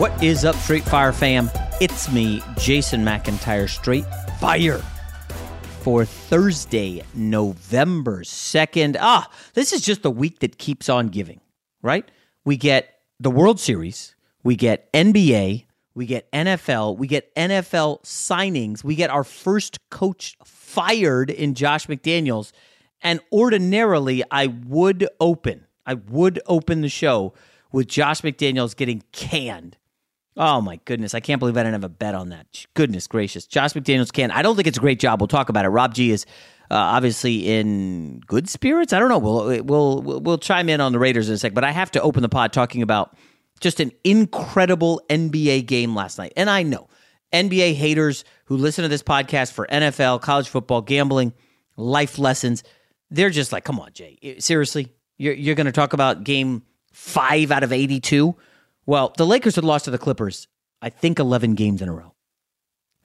What is up, Straight Fire fam? It's me, Jason McIntyre, Straight Fire. For Thursday, November 2nd. Ah, this is just the week that keeps on giving, right? We get the World Series, we get NBA, we get NFL, we get NFL signings, we get our first coach fired in Josh McDaniels. And ordinarily, I would open, I would open the show with Josh McDaniels getting canned. Oh my goodness, I can't believe I didn't have a bet on that. Goodness gracious. Josh McDaniels can. I don't think it's a great job. We'll talk about it. Rob G is uh, obviously in good spirits. I don't know. We'll, we'll we'll chime in on the Raiders in a sec, but I have to open the pod talking about just an incredible NBA game last night. And I know NBA haters who listen to this podcast for NFL, college football, gambling, life lessons, they're just like, come on, Jay. Seriously? You're, you're going to talk about game five out of 82? Well, the Lakers had lost to the Clippers, I think, 11 games in a row.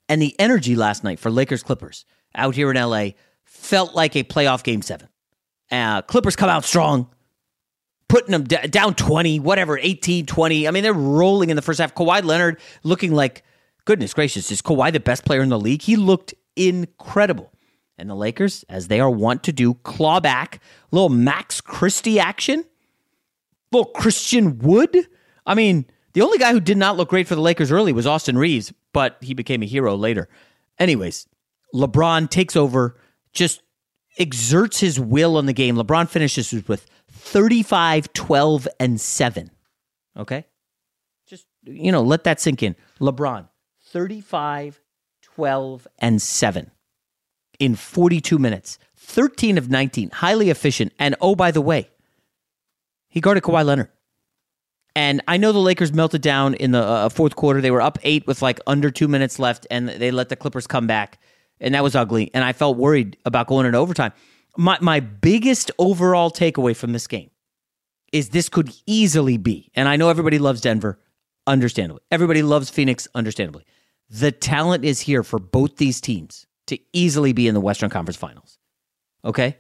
And the energy last night for Lakers Clippers out here in LA felt like a playoff game seven. Uh, Clippers come out strong, putting them d- down 20, whatever, 18, 20. I mean, they're rolling in the first half. Kawhi Leonard looking like, goodness gracious, is Kawhi the best player in the league? He looked incredible. And the Lakers, as they are wont to do, claw back, little Max Christie action, little Christian Wood. I mean, the only guy who did not look great for the Lakers early was Austin Reaves, but he became a hero later. Anyways, LeBron takes over, just exerts his will on the game. LeBron finishes with 35, 12, and 7. Okay? Just, you know, let that sink in. LeBron, 35, 12, and 7 in 42 minutes. 13 of 19, highly efficient. And oh, by the way, he guarded Kawhi Leonard. And I know the Lakers melted down in the uh, fourth quarter. They were up eight with like under two minutes left, and they let the Clippers come back. And that was ugly. And I felt worried about going into overtime. My, my biggest overall takeaway from this game is this could easily be, and I know everybody loves Denver, understandably. Everybody loves Phoenix, understandably. The talent is here for both these teams to easily be in the Western Conference Finals. Okay?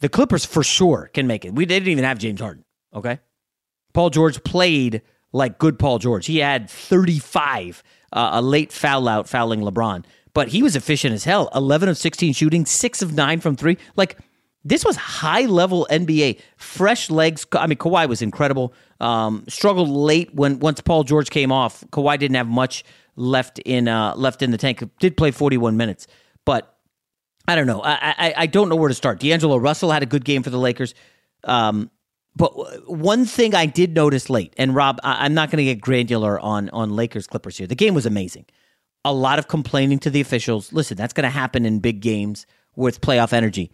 The Clippers for sure can make it. We didn't even have James Harden. Okay? Paul George played like good Paul George. He had 35, uh, a late foul out fouling LeBron, but he was efficient as hell. 11 of 16 shooting, 6 of 9 from 3. Like this was high level NBA. Fresh legs. I mean, Kawhi was incredible. Um, struggled late when once Paul George came off. Kawhi didn't have much left in uh, left in the tank. Did play 41 minutes, but I don't know. I, I I don't know where to start. D'Angelo Russell had a good game for the Lakers. Um, but one thing I did notice late, and Rob, I, am not going to get granular on on Lakers Clippers here. The game was amazing. A lot of complaining to the officials. Listen, that's going to happen in big games with playoff energy.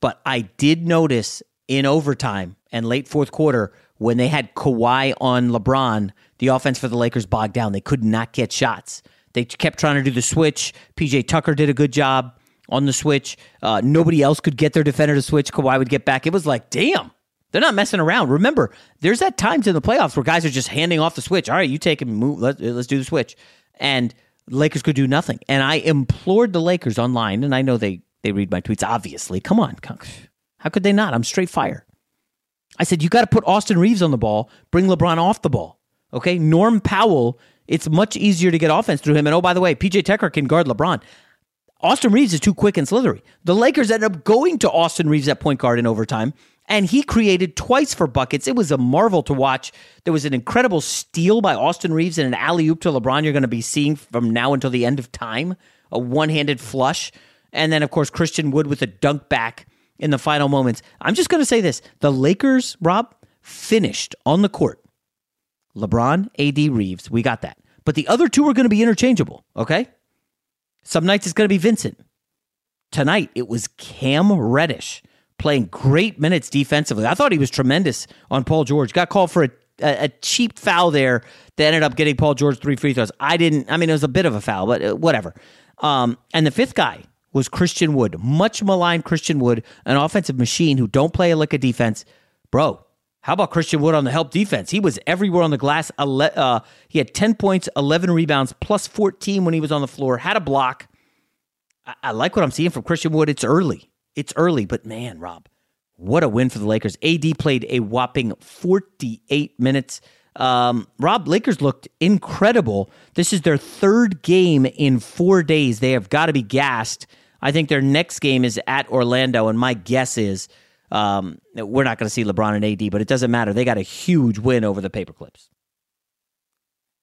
But I did notice in overtime and late fourth quarter when they had Kawhi on LeBron, the offense for the Lakers bogged down. They could not get shots. They kept trying to do the switch. PJ Tucker did a good job on the switch. Uh, nobody else could get their defender to switch. Kawhi would get back. It was like, damn, They're not messing around. Remember, there's at times in the playoffs where guys are just handing off the switch. All right, you take and move. Let, let's do the switch. And Lakers could do nothing. And I implored the Lakers online, and I know they they read my tweets. Obviously, come on, how could they not? I'm straight fire. I said you got to put Austin Reaves on the ball, bring LeBron off the ball. Okay, Norm Powell. It's much easier to get offense through him. And oh, by the way, PJ Tucker can guard LeBron. Austin Reaves is too quick and slithery. The Lakers ended up going to Austin Reaves at point guard in overtime, and he created twice for buckets. It was a marvel to watch. There was an incredible steal by Austin Reaves and an alley oop to LeBron you're going to be seeing from now until the end of time, a one handed flush. And then, of course, Christian Wood with a dunk back in the final moments. I'm just going to say this the Lakers, Rob, finished on the court. LeBron, AD, Reaves, we got that. But the other two are going to be interchangeable, okay? Some nights it's going to be Vincent. Tonight it was Cam Reddish playing great minutes defensively. I thought he was tremendous on Paul George. Got called for a, a, a cheap foul there that ended up getting Paul George three free throws. I didn't, I mean, it was a bit of a foul, but uh, whatever. Um, and the fifth guy was Christian Wood, much maligned Christian Wood, an offensive machine who don't play a lick of defense. Bro, how about Christian Wood on the help defense? He was everywhere on the glass. Uh, he had 10 points, 11 rebounds, plus 14 when he was on the floor, had a block. I, I like what I'm seeing from Christian Wood. It's early. It's early, but man, Rob, what a win for the Lakers. AD played a whopping 48 minutes. Um, Rob, Lakers looked incredible. This is their third game in four days. They have got to be gassed. I think their next game is at Orlando, and my guess is um, we're not going to see LeBron and AD, but it doesn't matter. They got a huge win over the Paperclips.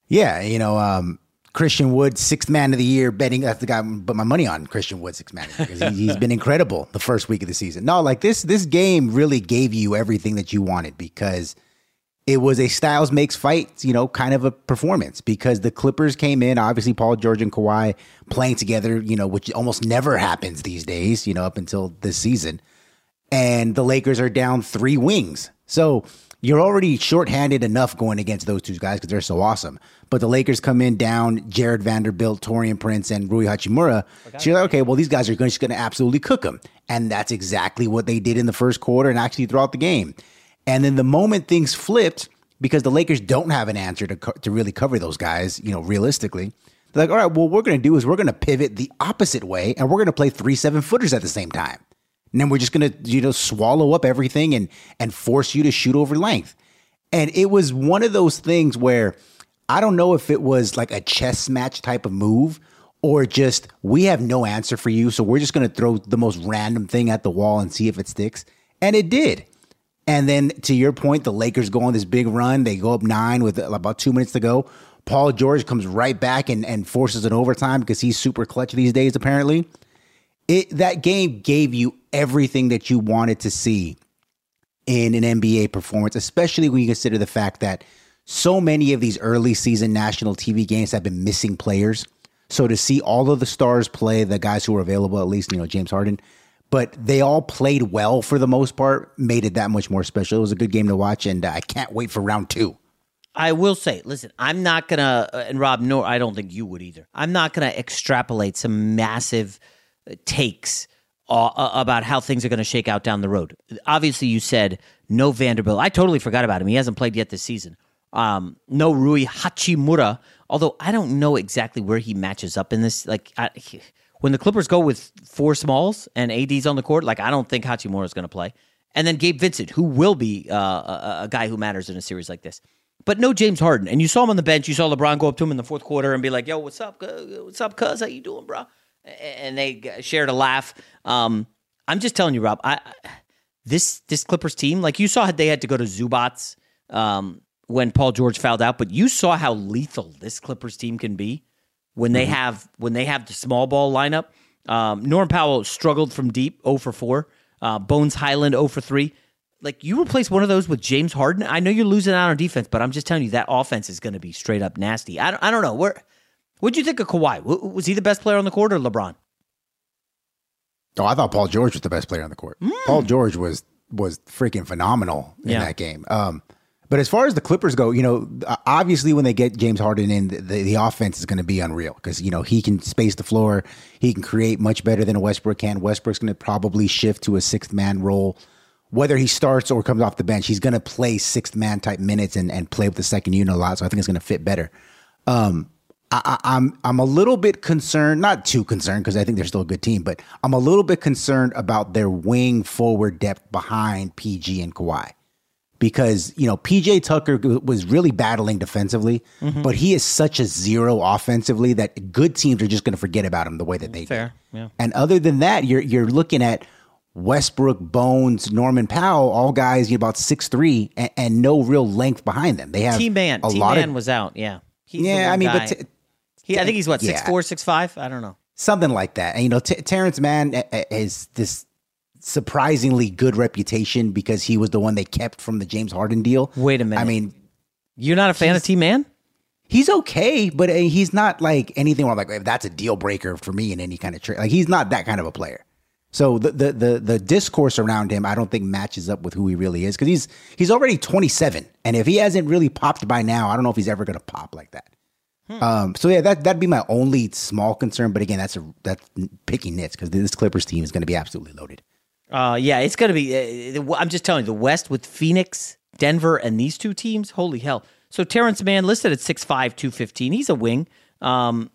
Yeah, you know, um, Christian Wood, sixth man of the year, betting. That's the guy. But my money on Christian Wood, sixth man because he, has been incredible the first week of the season. No, like this, this game really gave you everything that you wanted because it was a Styles makes fight, you know, kind of a performance because the Clippers came in, obviously Paul George and Kawhi playing together, you know, which almost never happens these days, you know, up until this season and the Lakers are down three wings. So you're already shorthanded enough going against those two guys because they're so awesome. But the Lakers come in down Jarred Vanderbilt, Taurean Prince, and Rui Hachimura. Okay. So you're like, okay, well, these guys are just going to absolutely cook them. And that's exactly what they did in the first quarter and actually throughout the game. And then the moment things flipped, because the Lakers don't have an answer to, co- to really cover those guys, you know, realistically, they're like, all right, well, what we're going to do is we're going to pivot the opposite way and we're going to play three seven footers at the same time. And then we're just gonna, you know, swallow up everything and and force you to shoot over length. And it was one of those things where I don't know if it was like a chess match type of move or just we have no answer for you, so we're just gonna throw the most random thing at the wall and see if it sticks. And it did. And then to your point, the Lakers go on this big run. They go up nine with about two minutes to go. Paul George comes right back and, and forces an overtime because he's super clutch these days, apparently it that game gave you everything that you wanted to see in an NBA performance, especially when you consider the fact that so many of these early season national TV games have been missing players. So to see all of the stars play, the guys who were available, at least, you know, James Harden, but they all played well for the most part, made it that much more special. It was a good game to watch, and I can't wait for round two. I will say, listen, I'm not gonna, uh, and Rob, nor I don't think you would either. I'm not gonna extrapolate some massive takes uh, about how things are going to shake out down the road. Obviously, you said no Vanderbilt. I totally forgot about him. He hasn't played yet this season. Um, no Rui Hachimura, although I don't know exactly where he matches up in this. Like, I, he, when the Clippers go with four smalls and AD's on the court, like, I don't think Hachimura is going to play. And then Gabe Vincent, who will be uh, a, a guy who matters in a series like this. But no James Harden. And you saw him on the bench. You saw LeBron go up to him in the fourth quarter and be like, yo, what's up? What's up, cuz? How you doing, bro? And they shared a laugh. Um, I'm just telling you, Rob. I, this this Clippers team, like you saw, they had to go to Zubac um, when Paul George fouled out, but you saw how lethal this Clippers team can be when they mm-hmm. have when they have the small ball lineup. Um, Norm Powell struggled from deep, 0 for 4. Uh, Bones Hyland, 0 for 3. Like you replace one of those with James Harden. I know you're losing out on defense, but I'm just telling you that offense is going to be straight up nasty. I don't, I don't know. Where What'd you think of Kawhi? Was he the best player on the court or LeBron? Oh, I thought Paul George was the best player on the court. Mm. Paul George was was freaking phenomenal in yeah. that game. Um, but as far as the Clippers go, you know, obviously when they get James Harden in, the, the offense is going to be unreal because you know he can space the floor, he can create much better than Westbrook can. Westbrook's going to probably shift to a sixth man role whether he starts or comes off the bench, he's going to play sixth man type minutes and, and play with the second unit a lot. So I think it's going to fit better. Um, I, I'm I'm a little bit concerned, not too concerned because I think they're still a good team, but I'm a little bit concerned about their wing forward depth behind PG and Kawhi. Because you know PJ Tucker was really battling defensively, mm-hmm. but he is such a zero offensively that good teams are just going to forget about him the way that they Fair, do. yeah. And other than that, you're you're looking at Westbrook, Bones, Norman Powell, all guys you know, about six three and, and, no real length behind them. They have T Man. T Man was out. Yeah. He's yeah, I mean, guy. but t- he, I think he's what six yeah. four, six five. I don't know, something like that. And you know, T- Terrence Mann has this surprisingly good reputation because he was the one they kept from the James Harden deal. Wait a minute. I mean, you're not a fan of T Man? He's okay, but uh, he's not like anything where I'm like that's a deal breaker for me in any kind of trade. Like he's not that kind of a player. So the, the the the discourse around him, I don't think matches up with who he really is because he's he's already 27, and if he hasn't really popped by now, I don't know if he's ever going to pop like that. Hmm. Um, so yeah, that that'd be my only small concern. But again, that's a that's picking nits because this Clippers team is going to be absolutely loaded. Uh, yeah, it's going to be. Uh, I'm just telling you, the West with Phoenix, Denver, and these two teams. Holy hell! So Terrence Mann listed at 6'5", 215. He's a wing. Um,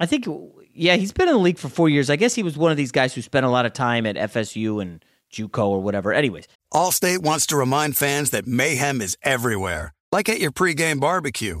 I think, yeah, he's been in the league for four years. I guess he was one of these guys who spent a lot of time at FSU and JUCO or whatever. Anyways, Allstate wants to remind fans that mayhem is everywhere, like at your pregame barbecue.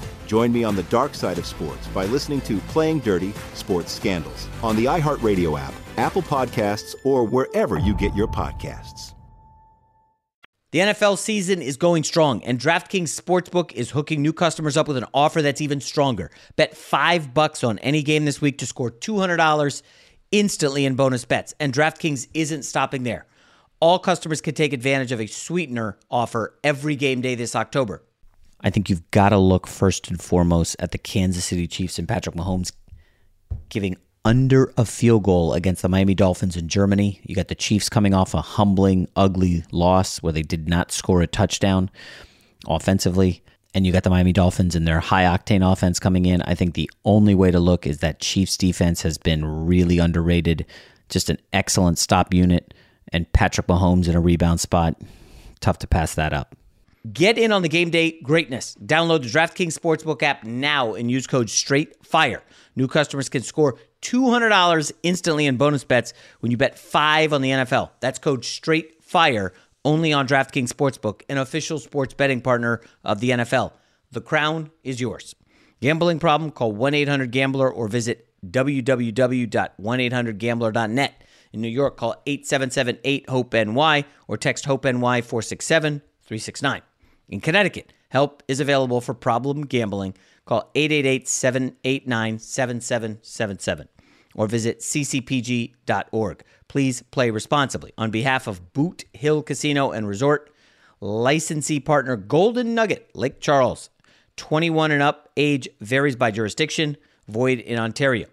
Join me on the dark side of sports by listening to Playing Dirty Sports Scandals on the iHeartRadio app, Apple Podcasts, or wherever you get your podcasts. The NFL season is going strong, and DraftKings Sportsbook is hooking new customers up with an offer that's even stronger. Bet five bucks on any game this week to score $200 instantly in bonus bets. And DraftKings isn't stopping there. All customers can take advantage of a sweetener offer every game day this October. I think you've got to look first and foremost at the Kansas City Chiefs and Patrick Mahomes giving under a field goal against the Miami Dolphins in Germany. You got the Chiefs coming off a humbling, ugly loss where they did not score a touchdown offensively. And you got the Miami Dolphins and their high octane offense coming in. I think the only way to look is that Chiefs defense has been really underrated. Just an excellent stop unit. And Patrick Mahomes in a rebound spot. Tough to pass that up. Get in on the game day greatness. Download the DraftKings Sportsbook app now and use code STRAIGhtFIRE. New customers can score $200 instantly in bonus bets when you bet 5 on the NFL. That's code STRAIGhtFIRE only on DraftKings Sportsbook, an official sports betting partner of the NFL. The crown is yours. Gambling problem? Call 1-800-GAMBLER or visit www.1800gambler.net. In New York, call 877-8-HOPE-NY or text HOPE-NY 467 369. In Connecticut, help is available for problem gambling. Call 888 789 7777. or visit ccpg.org. Please play responsibly. On behalf of Boot Hill Casino and Resort, licensee partner Golden Nugget, Lake Charles. 21 and up, age varies by jurisdiction, void in Ontario.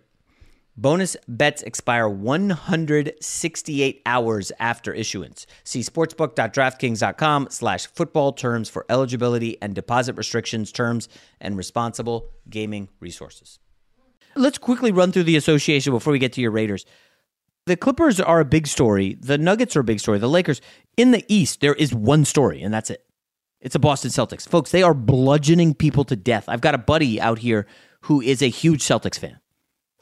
Bonus bets expire 168 hours after issuance. See sportsbook.draftkings.com slash football terms for eligibility and deposit restrictions, terms, and responsible gaming resources. Let's quickly run through the association before we get to your Raiders. The Clippers are a big story. The Nuggets are a big story. The Lakers. In the East, there is one story, and that's it. It's the Boston Celtics. Folks, they are bludgeoning people to death. I've got a buddy out here who is a huge Celtics fan.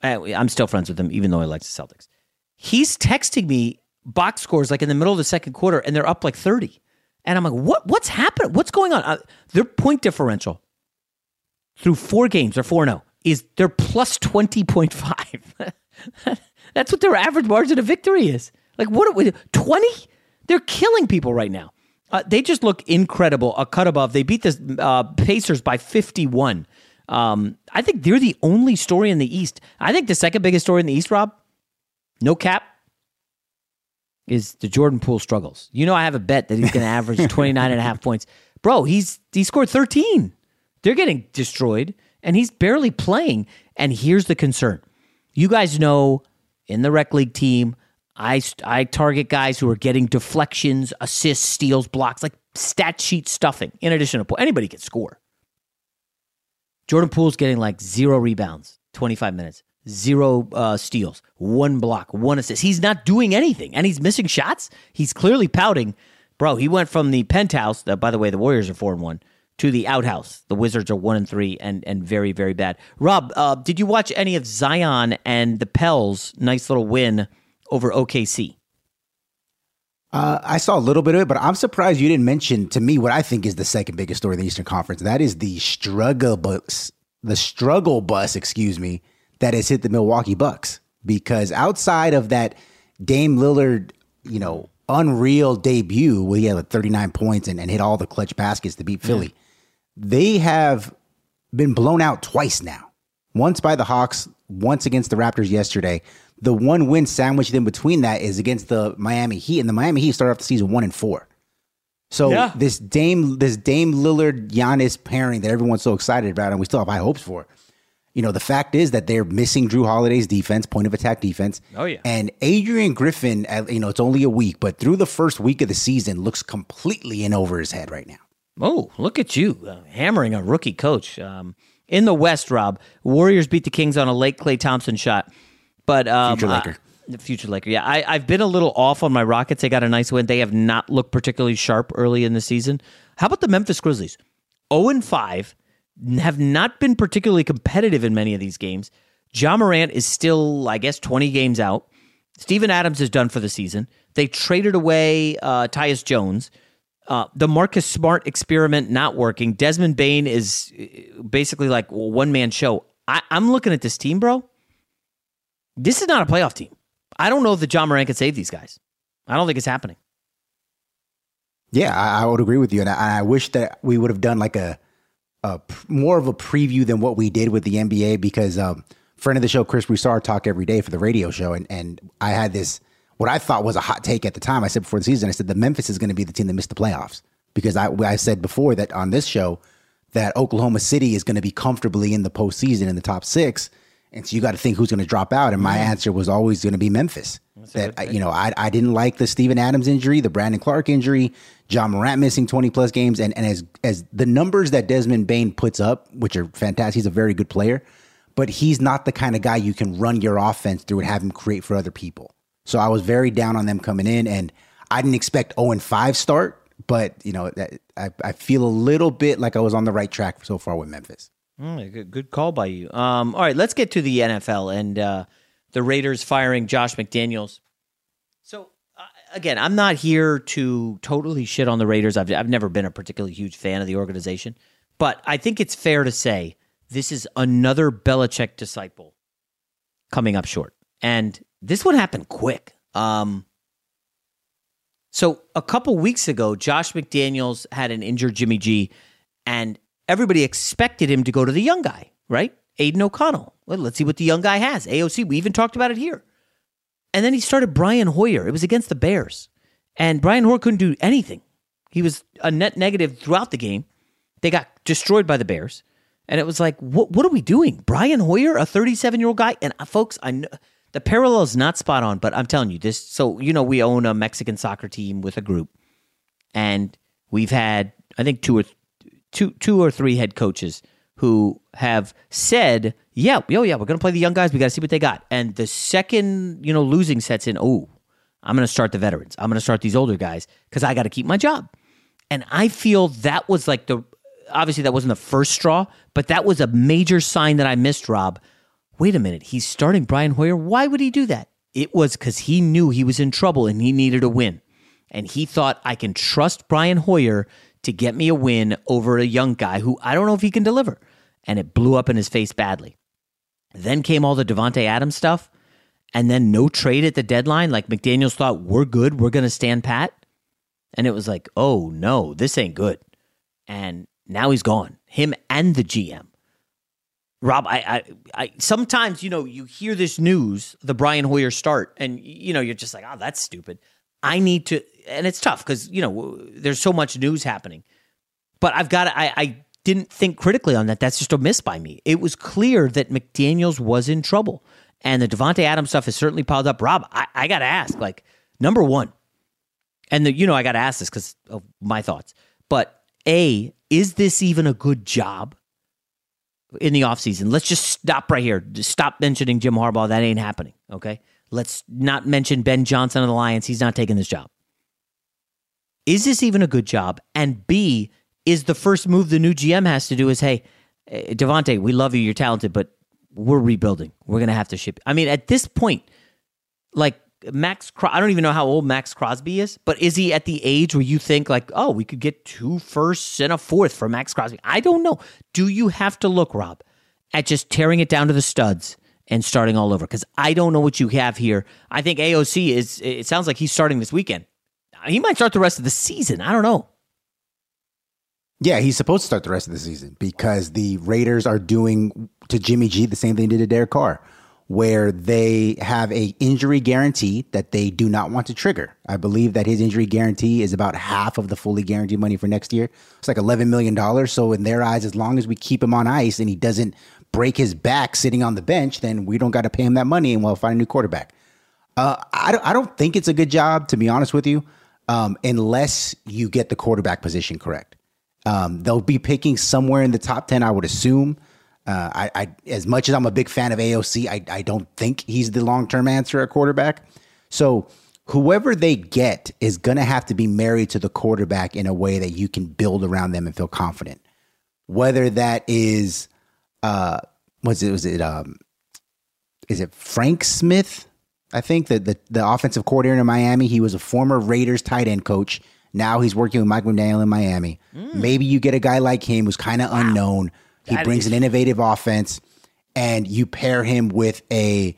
I'm still friends with him, even though he likes the Celtics. He's texting me box scores like in the middle of the second quarter, and they're up like 30. And I'm like, what? What's happening? What's going on? Uh, their point differential through four games, they're 4 0, is they're plus 20.5. That's what their average margin of victory is. Like, what? 20? They're killing people right now. Uh, they just look incredible. A cut above. They beat the uh, Pacers by 51. Um, I think they're the only story in the East. I think the second biggest story in the East, Rob, no cap, is the Jordan Poole struggles. You know, I have a bet that he's going to average 29 and a half points. Bro, he's he scored 13. They're getting destroyed, and he's barely playing. And here's the concern. You guys know in the rec league team, I, I target guys who are getting deflections, assists, steals, blocks, like stat sheet stuffing, in addition to anybody can score. Jordan Poole's getting like zero rebounds, 25 minutes, zero uh, steals, one block, one assist. He's not doing anything and he's missing shots. He's clearly pouting. Bro, he went from the penthouse, uh, by the way, the Warriors are 4 and 1, to the outhouse. The Wizards are 1 and 3 and, and very, very bad. Rob, uh, did you watch any of Zion and the Pels' nice little win over OKC? Uh, I saw a little bit of it, but I'm surprised you didn't mention to me what I think is the second biggest story in the Eastern Conference. That is the struggle bus, the struggle bus, excuse me, that has hit the Milwaukee Bucks. Because outside of that Dame Lillard, you know, unreal debut where he had like 39 points and, and hit all the clutch baskets to beat Philly, yeah. they have been blown out twice now. Once by the Hawks, once against the Raptors yesterday the one win sandwiched in between that is against the Miami Heat, and the Miami Heat started off the season one and four. So yeah. this Dame, this Dame Lillard Giannis pairing that everyone's so excited about, and we still have high hopes for. You know, the fact is that they're missing Jrue Holiday's defense, point of attack defense. Oh yeah, and Adrian Griffin. You know, it's only a week, but through the first week of the season, looks completely in over his head right now. Oh, look at you uh, hammering a rookie coach. Um, in the West, Rob, Warriors beat the Kings on a late Klay Thompson shot. But um, future Laker. Uh, future Laker. Yeah, I, I've been a little off on my Rockets. They got a nice win. They have not looked particularly sharp early in the season. How about the Memphis Grizzlies? 0 and 5 have not been particularly competitive in many of these games. Ja Morant is still, I guess, 20 games out. Steven Adams is done for the season. They traded away uh, Tyus Jones. Uh, the Marcus Smart experiment not working. Desmond Bane is uh, basically like one man show. I, I'm looking at this team, bro. This is not a playoff team. I don't know if the Ja Morant can save these guys. I don't think it's happening. Yeah, I, I would agree with you, and I, I, wish that we would have done like a, a more of a preview than what we did with the NBA because um, friend of the show Chris Broussard talk every day for the radio show, and and I had this what I thought was a hot take at the time. I said before the season, I said the Memphis is going to be the team that missed the playoffs because I I said before that on this show that Oklahoma City is going to be comfortably in the postseason in the top six and so you got to think who's going to drop out. And my answer was always going to be Memphis. That's that you know, I I didn't like the Steven Adams injury, the Brandon Clarke injury, Ja Morant missing twenty plus games, and and as as the numbers that Desmond Bane puts up, which are fantastic, he's a very good player, but he's not the kind of guy you can run your offense through and have him create for other people. So I was very down on them coming in, and I didn't expect 0 and 5 start, but you know, I I feel a little bit like I was on the right track so far with Memphis. Mm, good, good call by you. Um, all right, let's get to the NFL and uh, the Raiders firing Josh McDaniels. So uh, again, I'm not here to totally shit on the Raiders. I've I've never been a particularly huge fan of the organization, but I think it's fair to say this is another Belichick disciple coming up short, and this one happened quick. Um, so a couple weeks ago, Josh McDaniels had an injured Jimmy G, and everybody expected him to go to the young guy, right? Aidan O'Connell. well, let's see what the young guy has. AOC, we even talked about it here. And then he started Brian Hoyer. It was against the Bears. And Brian Hoyer couldn't do anything. He was a net negative throughout the game. They got destroyed by the Bears. And it was like, what, what are we doing? Brian Hoyer, a 37 year old guy? And uh, folks, I know the parallel is not spot on, but I'm telling you this. So, you know, we own a Mexican soccer team with a group. And we've had, I think, two or two, two or three head coaches who have said, "Yeah, oh yeah, we're going to play the young guys. We got to see what they got." And the second, you know, losing sets in, oh, I'm going to start the veterans. I'm going to start these older guys because I got to keep my job. And I feel that was like the obviously that wasn't the first straw, but that was a major sign that I missed. Rob, wait a minute, he's starting Brian Hoyer. Why would he do that? It was because he knew he was in trouble and he needed a win. And he thought, I can trust Brian Hoyer to get me a win over a young guy who I don't know if he can deliver. And it blew up in his face badly. Then came all the Davante Adams stuff, and then no trade at the deadline. Like McDaniels thought, we're good, we're going to stand pat. And it was like, oh no, this ain't good. And now he's gone, him and the GM. Rob, I, I, I, sometimes you know you hear this news, the Brian Hoyer start, and you know you're just like, oh, that's stupid. I need to, and it's tough because you know there's so much news happening. But I've got, I, I didn't think critically on that. That's just a miss by me. It was clear that McDaniel's was in trouble, and the Davante Adams stuff has certainly piled up. Rob, I, I got to ask, like number one, and the, you know I got to ask this because of my thoughts. But a, is this even a good job in the offseason? Let's just stop right here. Just stop mentioning Jim Harbaugh. That ain't happening. Okay. Let's not mention Ben Johnson of the Lions. He's not taking this job. Is this even a good job? And B, is the first move the new GM has to do is, hey, eh, Davante, we love you. You're talented, but we're rebuilding. We're to have to ship. I mean, at this point, like Maxx, I don't even know how old Maxx Crosby is, but is he at the age where you think like, oh, we could get two firsts and a fourth for Maxx Crosby? I don't know. Do you have to look, Rob, at just tearing it down to the studs and starting all over? Because I don't know what you have here. I think AOC is. It sounds like he's starting this weekend. He might start the rest of the season. I don't know. Yeah, he's supposed to start the rest of the season because the Raiders are doing to Jimmy G the same thing they did to Derek Carr where they have a injury guarantee that they do not want to trigger. I believe that his injury guarantee is about half of the fully guaranteed money for next year. It's like $11 million. So in their eyes, as long as we keep him on ice and he doesn't break his back sitting on the bench, then we don't got to pay him that money and we'll find a new quarterback. Uh, I, don't, I don't think it's a good job, to be honest with you, um, unless you get the quarterback position correct. Um, they'll be picking somewhere in the top 10, I would assume. Uh, I, I, as much as I'm a big fan of AOC, I, I don't think he's the long term answer at quarterback. So whoever they get is going to have to be married to the quarterback in a way that you can build around them and feel confident. Whether that is, uh, was it was it um, is it Frank Smith? I think that the the offensive coordinator in Miami. He was a former Raiders tight end coach. Now he's working with Mike McDaniel in Miami. Mm. Maybe you get a guy like him who's kind of wow. unknown he that brings is- an innovative offense, and you pair him with a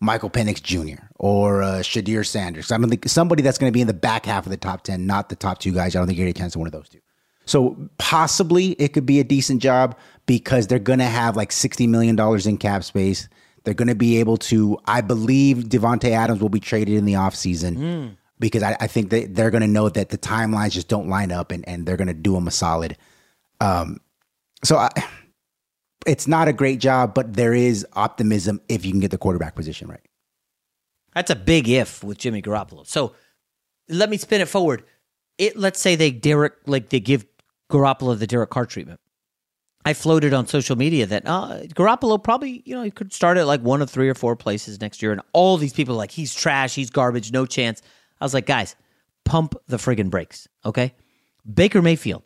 Michael Penix Jr. or uh, Shedeur Sanders. I don't think somebody that's going to be in the back half of the top 10, not the top two guys. I don't think you're going to chance to one of those two. So possibly it could be a decent job because they're going to have like $60 million in cap space. They're going to be able to, I believe Davante Adams will be traded in the offseason mm. because I, I, think that they're going to know that the timelines just don't line up and, and they're going to do him a solid. Um, so I, it's not a great job, but there is optimism if you can get the quarterback position right. That's a big if with Jimmy Garoppolo. So let me spin it forward. It let's say they Derek like they give Garoppolo the Derek Carr treatment. I floated on social media that uh, Garoppolo probably you know he could start at like one of three or four places next year, and all these people like he's trash, he's garbage, no chance. I was like, guys, pump the friggin' brakes, okay? Baker Mayfield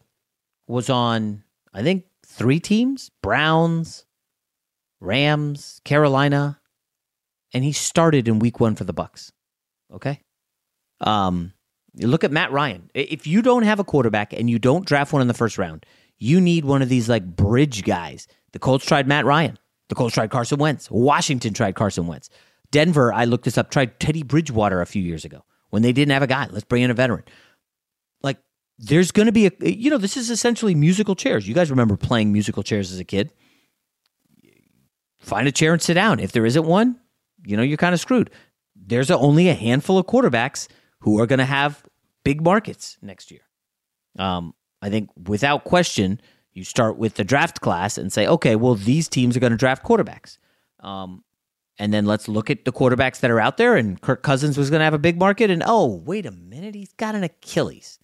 was on I think three teams Browns, Rams, Carolina, and he started in week one for the Bucs. Okay. Um, look at Matt Ryan. If you don't have a quarterback and you don't draft one in the first round, you need one of these like bridge guys. The Colts tried Matt Ryan. The Colts tried Carson Wentz. Washington tried Carson Wentz. Denver, I looked this up, tried Teddy Bridgewater a few years ago when they didn't have a guy. Let's bring in a veteran Like, there's going to be a you know this is essentially musical chairs you guys remember playing musical chairs as a kid find a chair and sit down. If there isn't one, you know, you're kind of screwed. There's a, only a handful of quarterbacks who are going to have big markets next year. Um, I think without question, you start with the draft class and say, okay, well, these teams are going to draft quarterbacks. Um, and then let's look at the quarterbacks that are out there. And Kirk Cousins was going to have a big market. And oh, wait a minute, he's got an Achilles.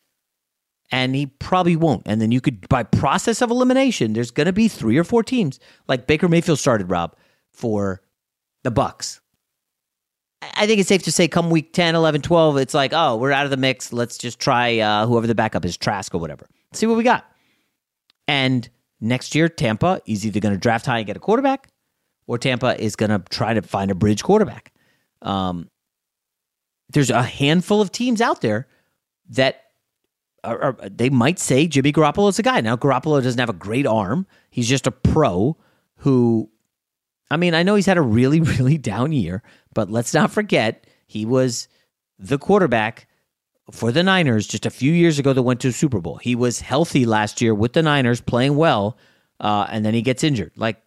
And he probably won't. And then you could, by process of elimination, there's going to be three or four teams like Baker Mayfield started, Rob, for the Bucs. I think it's safe to say come week 10, 11, 12, it's like, oh, we're out of the mix. Let's just try uh, whoever the backup is, Trask or whatever. See what we got. And next year, Tampa is either going to draft high and get a quarterback, or Tampa is going to try to find a bridge quarterback. Um, there's a handful of teams out there that are, are, they might say Jimmy Garoppolo is a guy. Now, Garoppolo doesn't have a great arm. He's just a pro who, I mean, I know he's had a really, really down year, but let's not forget he was the quarterback for the Niners just a few years ago that went to a Super Bowl. He was healthy last year with the Niners, playing well, uh, and then he gets injured. Like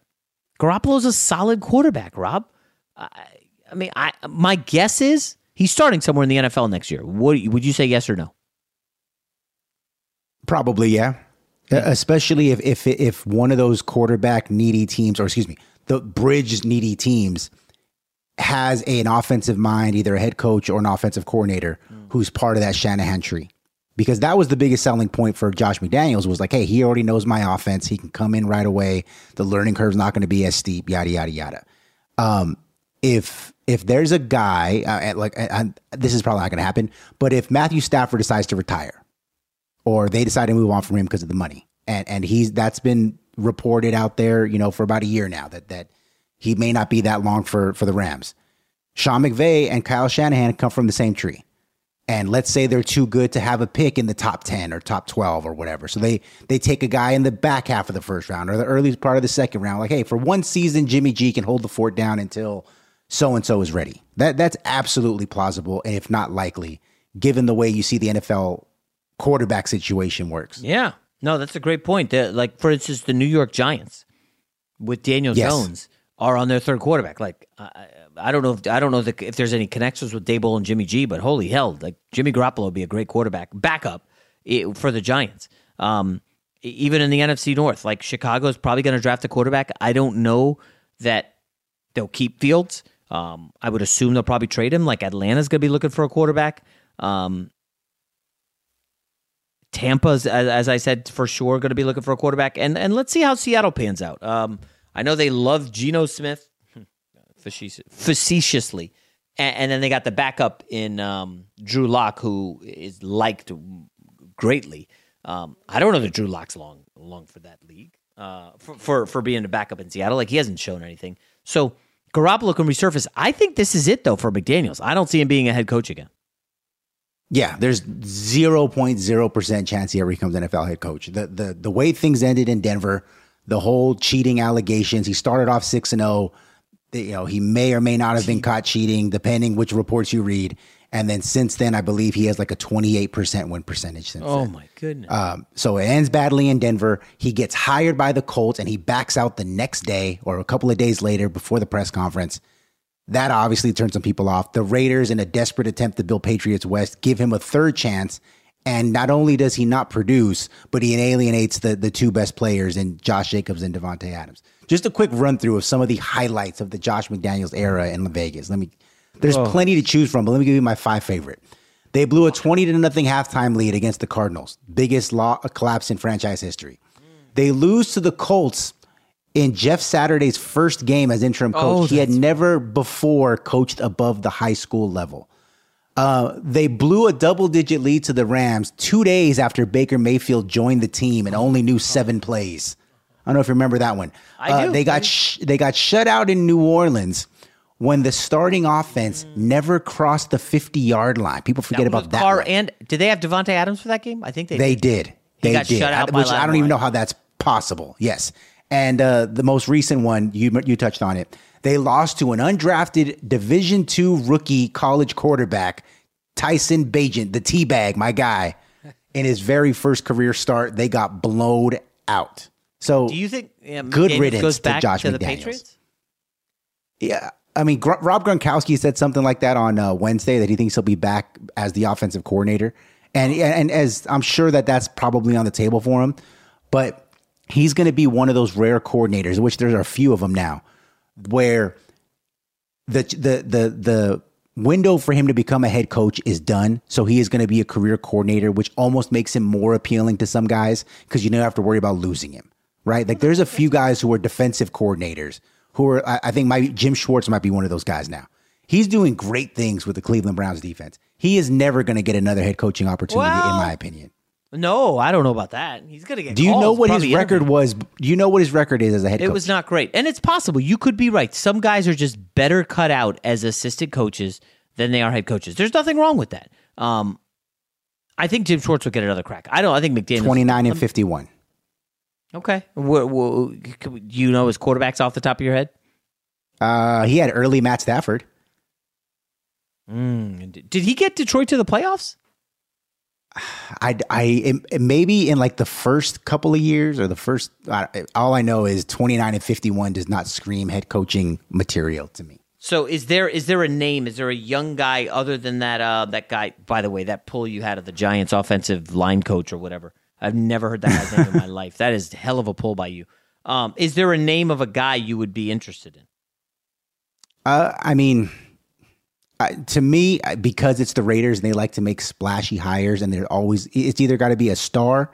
Garoppolo's a solid quarterback, Rob. I, I mean, I my guess is he's starting somewhere in the NFL next year. Would would you say yes or no? Probably, yeah. yeah. Especially if if if one of those quarterback needy teams, or excuse me, the bridge needy teams has an offensive mind, either a head coach or an offensive coordinator mm. Who's part of that Shanahan tree. Because that was the biggest selling point for Josh McDaniels was like, hey, he already knows my offense. He can come in right away. The learning curve's not going to be as steep, yada yada yada. Um, if if there's a guy uh, like this is probably not going to happen, but if Matthew Stafford decides to retire, or they decide to move on from him because of the money, and and he's that's been reported out there, you know, for about a year now that that he may not be that long for for the Rams. Sean McVay and Kyle Shanahan come from the same tree. And let's say they're too good to have a pick in the top 10 or top 12 or whatever. So they they take a guy in the back half of the first round or the early part of the second round like, "Hey, for one season Jimmy G can hold the fort down until so and so is ready." That that's absolutely plausible and if not likely given the way you see the NFL quarterback situation works. Yeah. No, that's a great point. The, like for instance, the New York Giants with Daniel yes. Jones are on their third quarterback. Like I, I don't know if I don't know if there's any connections with Daboll and Jimmy G, but holy hell, like Jimmy Garoppolo would be a great quarterback backup for the Giants. Um, even in the NFC North, like Chicago is probably going to draft a quarterback. I don't know that they'll keep Fields. Um, I would assume they'll probably trade him. Like Atlanta's going to be looking for a quarterback. Um, Tampa's, as, as, I said, for sure going to be looking for a quarterback. And and let's see how Seattle pans out. Um, I know they love Geno Smith facetiously. And, and, then they got the backup in um, Drew Lock, who is liked greatly. Um, I don't know that Drew Lock's long long for that league uh, for, for for being a backup in Seattle. Like he hasn't shown anything. So Garoppolo can resurface. I think this is it though for McDaniel's. I don't see him being a head coach again. Yeah, there's 0.0% chance he ever becomes NFL head coach. The the the way things ended in Denver, the whole cheating allegations, he started off 6 and 0 you know, he may or may not have been caught cheating, depending which reports you read. And then since then, I believe he has like a 28% win percentage since Oh, then. my goodness. Um, so it ends badly in Denver. He gets hired by the Colts and he backs out the next day or a couple of days later before the press conference. That obviously turns some people off. The Raiders, in a desperate attempt to build Patriots West, give him a third chance. And not only does he not produce, but he alienates the, the two best players in Josh Jacobs and Davante Adams. Just a quick run through of some of the highlights of the Josh McDaniels era in Vegas. Let me. There's oh. plenty to choose from, but let me give you my five favorite. They blew a 20 to nothing halftime lead against the Cardinals, biggest law uh, collapse in franchise history. They lose to the Colts in Jeff Saturday's first game as interim coach. Oh, he had never before coached above the high school level. Uh, they blew a double digit lead to the Rams two days after Baker Mayfield joined the team and only knew seven plays. I don't know if you remember that one. I uh, do. They got sh- they got shut out in New Orleans when the starting offense mm. never crossed the 50 yard line. People forget about that. Carr and did they have Davante Adams for that game? I think they they did. did. They got did. shut out which I don't even know how that's possible. Yes, and uh, the most recent one you you touched on it. They lost to an undrafted Division two rookie college quarterback, Tyson Bagent, the teabag, my guy. In his very first career start, they got blown out. So do you think yeah, good riddance goes back to Josh to McDaniels. the Patriots? Yeah. I mean, Gr- Rob Gronkowski said something like that on uh, Wednesday that he thinks he'll be back as the offensive coordinator, and and as I'm sure that that's probably on the table for him, but he's going to be one of those rare coordinators, which there are a few of them now, where the the the the window for him to become a head coach is done. So he is going to be a career coordinator, which almost makes him more appealing to some guys because you don't have to worry about losing him, right? Like there's a few guys who are defensive coordinators who are, I, I think, my Jim Schwartz might be one of those guys now. He's doing great things with the Cleveland Browns defense. He is never going to get another head coaching opportunity, Well, in my opinion. No, I don't know about that. He's gonna get. Do you know what his probably record was? Do you know what his record is as a head coach? It coach? was not great, and it's possible you could be right. Some guys are just better cut out as assistant coaches than they are head coaches. There's nothing wrong with that. Um, I think Jim Schwartz will get another crack. I don't. I think McDaniel 29 and 51. Okay, Wha- wha- do you know his quarterbacks off the top of your head? Uh, he had early Matt Stafford. Mm, Did he get Detroit to the playoffs? I, I it- maybe in like the first couple of years or the first. Uh, all I know is 29 and 51 does not scream head coaching material to me. So is there is there a name? Is there a young guy other than that uh, that guy? By the way, that pull you had of the Giants offensive line coach or whatever. I've never heard that guy's name in my life. That is hell of a pull by you. Um, is there a name of a guy you would be interested in? Uh, I mean, I, to me, because it's the Raiders and they like to make splashy hires, and they're always it's either got to be a star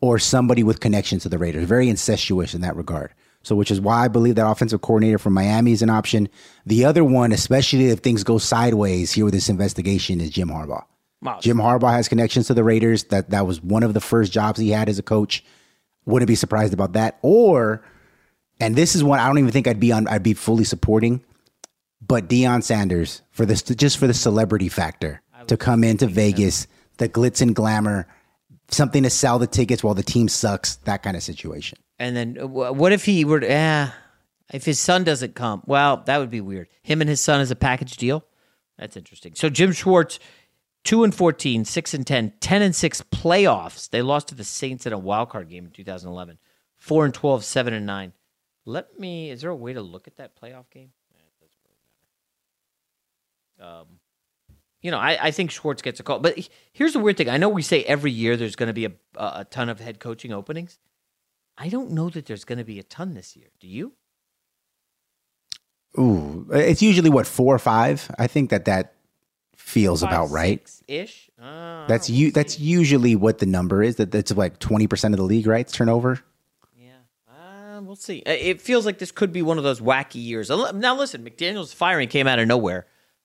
or somebody with connections to the Raiders. Very incestuous in that regard. So, which is why I believe that offensive coordinator from Miami is an option. The other one, especially if things go sideways here with this investigation, is Jim Harbaugh. Wow. Jim Harbaugh has connections to the Raiders. That that was one of the first jobs he had as a coach. Wouldn't be surprised about that. Or, and this is one I don't even think I'd be on. I'd be fully supporting. But Deion Sanders for this, just for the celebrity factor to come into Vegas, the glitz and glamour, something to sell the tickets while the team sucks, that kind of situation. And then uh, what if he were? Eh, if his son doesn't come, well, that would be weird. Him and his son as a package deal. That's interesting. So Jim Schwartz, two and 14, 6 and 10, 10 and six playoffs. They lost to the Saints in a wild card game in 2011. Four and 12, 7 and nine. Let me. Is there a way to look at that playoff game? Eh, it doesn't really matter. Um, you know, I, I think Schwartz gets a call. But here's the weird thing. I know we say every year there's going to be a, a ton of head coaching openings. I don't know that there's going to be a ton this year. Do you? Ooh, it's usually what four or five. I think that that feels about right. Ish. Uh, That's you. That's usually what the number is. That that's like twenty percent of the league, right? Turnover. yeah. Uh, we'll see. Uh, It feels like this could be one of those wacky years. Now, listen, McDaniels' firing came out of nowhere.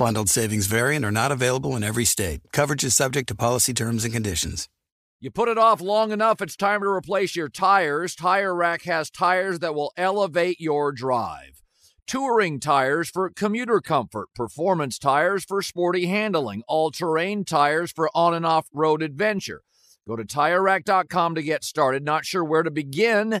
Bundled savings variant are not available in every state. Coverage is subject to policy terms and conditions. You put it off long enough, it's time to replace your tires. Tire Rack has tires that will elevate your drive. Touring tires for commuter comfort, performance tires for sporty handling, all terrain tires for on and off road adventure. Go to tirerack.com to get started. Not sure where to begin?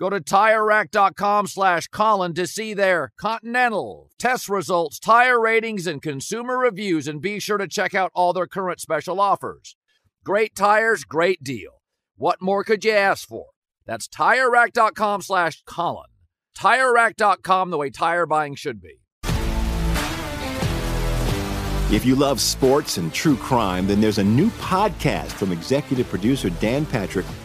Go to TireRack.com slash Colin to see their Continental, test results, tire ratings, and consumer reviews, and be sure to check out all their current special offers. Great tires, great deal. What more could you ask for? That's TireRack.com slash Colin. TireRack.com, the way tire buying should be. If you love sports and true crime, then there's a new podcast from executive producer Dan Patrick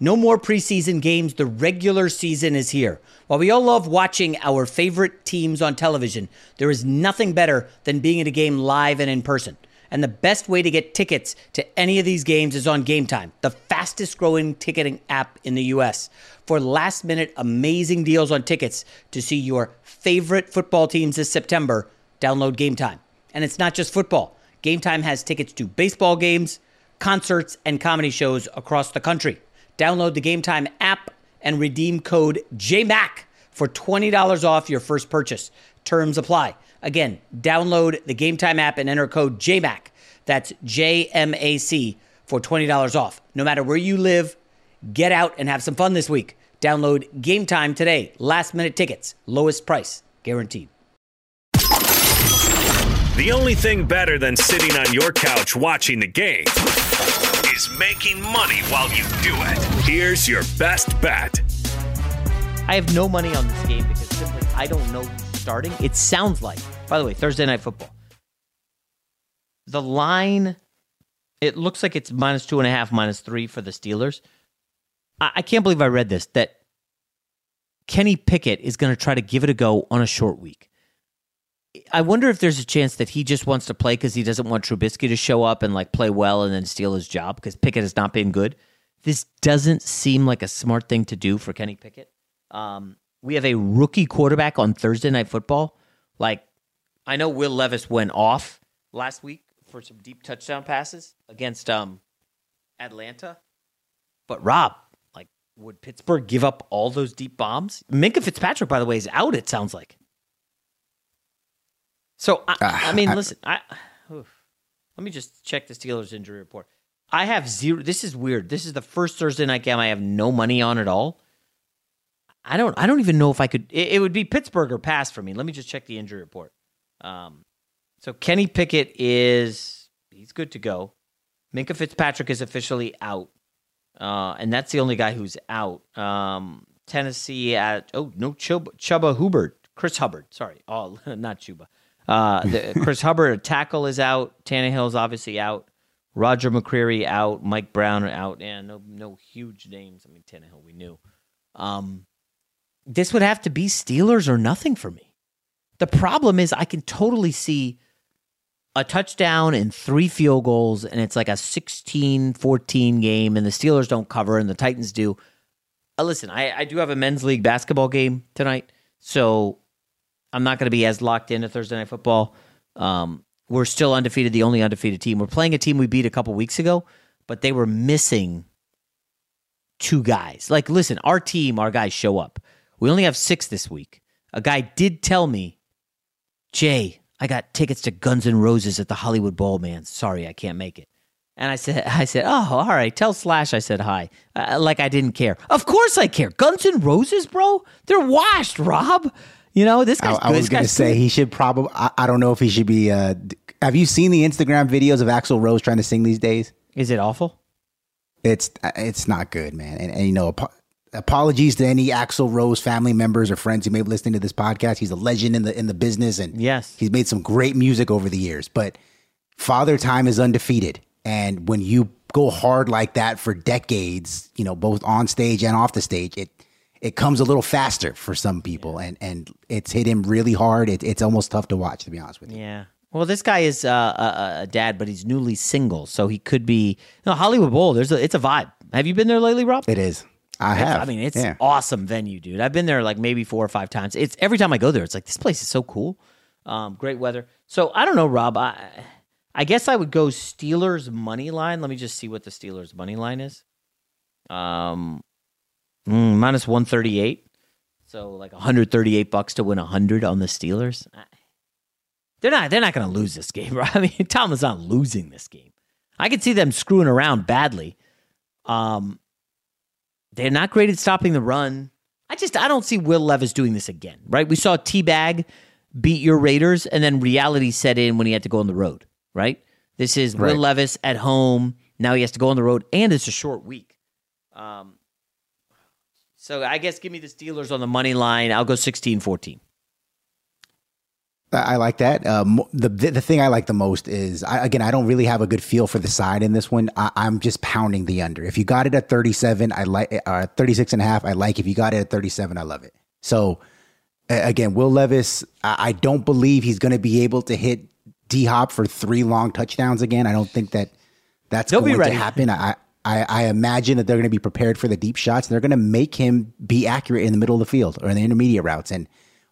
No more preseason games. The regular season is here. While we all love watching our favorite teams on television, there is nothing better than being at a game live and in person. And the best way to get tickets to any of these games is on Game Time, the fastest growing ticketing app in the US. For last minute amazing deals on tickets to see your favorite football teams this September, download Game Time. And it's not just football. Game Time has tickets to baseball games, concerts, and comedy shows across the country. Download the Game Time app and redeem code JMAC for $20 off your first purchase. Terms apply. Again, download the Game Time app and enter code JMAC. That's J M A C for $20 off. No matter where you live, get out and have some fun this week. Download Game Time today. Last minute tickets, lowest price guaranteed. The only thing better than sitting on your couch watching the game is making money while you do it. Here's your best bet. I have no money on this game because simply I don't know who's starting. It sounds like, by the way, Thursday night football. The line, it looks like it's minus two and a half, minus three for the Steelers. I, I can't believe I read this that Kenny Pickett is going to try to give it a go on a short week. I wonder if there's a chance that he just wants to play because he doesn't want Trubisky to show up and like play well and then steal his job because Pickett has not been good. This doesn't seem like a smart thing to do for Kenny Pickett. Um, we have a rookie quarterback on Thursday Night Football. Like, I know Will Levis went off last week for some deep touchdown passes against um, Atlanta, but Rob, like, would Pittsburgh give up all those deep bombs? Minkah Fitzpatrick, by the way, is out. It sounds like. So I, Uh, I mean, I- listen, I oof. let me just check the Steelers injury report. I have zero. This is weird. This is the first Thursday night game I have no money on at all. I don't. I don't even know if I could. It, it would be Pittsburgh or pass for me. Let me just check the injury report. Um, so Kenny Pickett is he's good to go. Minkah Fitzpatrick is officially out, uh, and that's the only guy who's out. Um, Tennessee at oh no Chuba, Chuba Hubbard, Chris Hubbard. Sorry, oh not Chuba. Uh, the, Chris Hubbard, a tackle is out. Tannehill's obviously out. Roger McCreary out. Mike Brown out. And no, no huge names. I mean, Tannehill we knew. Um, this would have to be Steelers or nothing for me. The problem is I can totally see a touchdown and three field goals, and it's like a 16 14 game, and the Steelers don't cover and the Titans do. Uh, listen, I, I do have a men's league basketball game tonight, so I'm not going to be as locked into Thursday Night Football. Um, we're still undefeated, the only undefeated team. We're playing a team we beat a couple weeks ago, but they were missing two guys. Like, listen, our team, our guys show up. We only have six this week. A guy did tell me, Jay, I got tickets to Guns N' Roses at the Hollywood Bowl, man. Sorry, I can't make it. And I said, I said, oh, all right. Tell Slash I said hi. Uh, like I didn't care. Of course I care. Guns N' Roses, bro. They're washed, Rob. You know this I, guy's. I was going to say he should probably. I, I don't know if he should be. Uh, have you seen the Instagram videos of Axl Rose trying to sing these days? Is it awful? It's it's not good, man. And, and you know, apo- apologies to any Axl Rose family members or friends who may be listening to this podcast. He's a legend in the in the business, and Yes. he's made some great music over the years. But Father Time is undefeated, and when you go hard like that for decades, you know, both on stage and off the stage, it it comes a little faster for some people, and and it's hit him really hard. It, it's almost tough to watch, to be honest with you. Yeah. Well, this guy is uh, a, a dad, but he's newly single, so he could be. Know, Hollywood Bowl. There's a. It's a vibe. Have you been there lately, Rob? It is. I It's- have. I mean, it's yeah. awesome venue, dude. I've been there like maybe four or five times. It's every time I go there, it's like this place is so cool. Um, great weather. So I don't know, Rob. I I guess I would go Steelers money line. Let me just see what the Steelers money line is. Um, mm, minus one thirty eight. So like one hundred thirty eight bucks to win hundred on the Steelers. They're not. They're not going to lose this game, right? I mean, Tom is not losing this game. I could see them screwing around badly. Um, they're not great at stopping the run. I just I don't see Will Levis doing this again, right? We saw Teabag beat your Raiders, and then reality set in when he had to go on the road, right? This is Right. Will Levis at home. Now he has to go on the road, and it's a short week. Um, so I guess give me the Steelers on the money line. I'll go 16-14. I like that. Um, the the thing I like the most is I, again I don't really have a good feel for the side in this one. I, am just pounding the under. If you got it at 37, I like uh, 36 and a half. I like. If you got it at 37, I love it. So again, Will Levis, I, I don't believe he's going to be able to hit D Hop for three long touchdowns again. I don't think that that's They'll going to happen. I, I, I imagine that they're going to be prepared for the deep shots. And They're going to make him be accurate in the middle of the field or in the intermediate routes and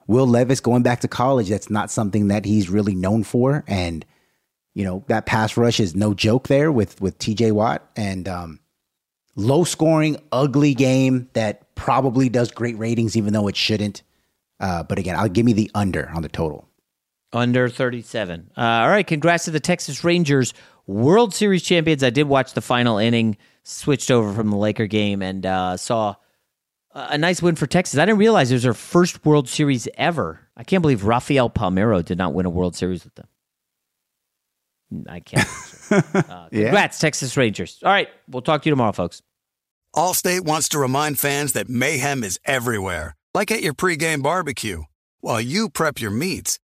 Will Levis going back to college, that's not something that he's really known for. And, you know, that pass rush is no joke there with with TJ Watt. And um, low scoring, ugly game that probably does great ratings, even though it shouldn't. Uh, but again, I'll give me the under on the total. Under 37. Uh, all right. Congrats to the Texas Rangers, World Series champions. I did watch the final inning, switched over from the Laker game, and uh, saw a nice win for Texas. I didn't realize it was their first World Series ever. I can't believe Rafael Palmeiro did not win a World Series with them. I can't. uh, congrats, yeah. Texas Rangers. All right, we'll talk to you tomorrow, folks. Allstate wants to remind fans that mayhem is everywhere, like at your pregame barbecue. While you prep your meats,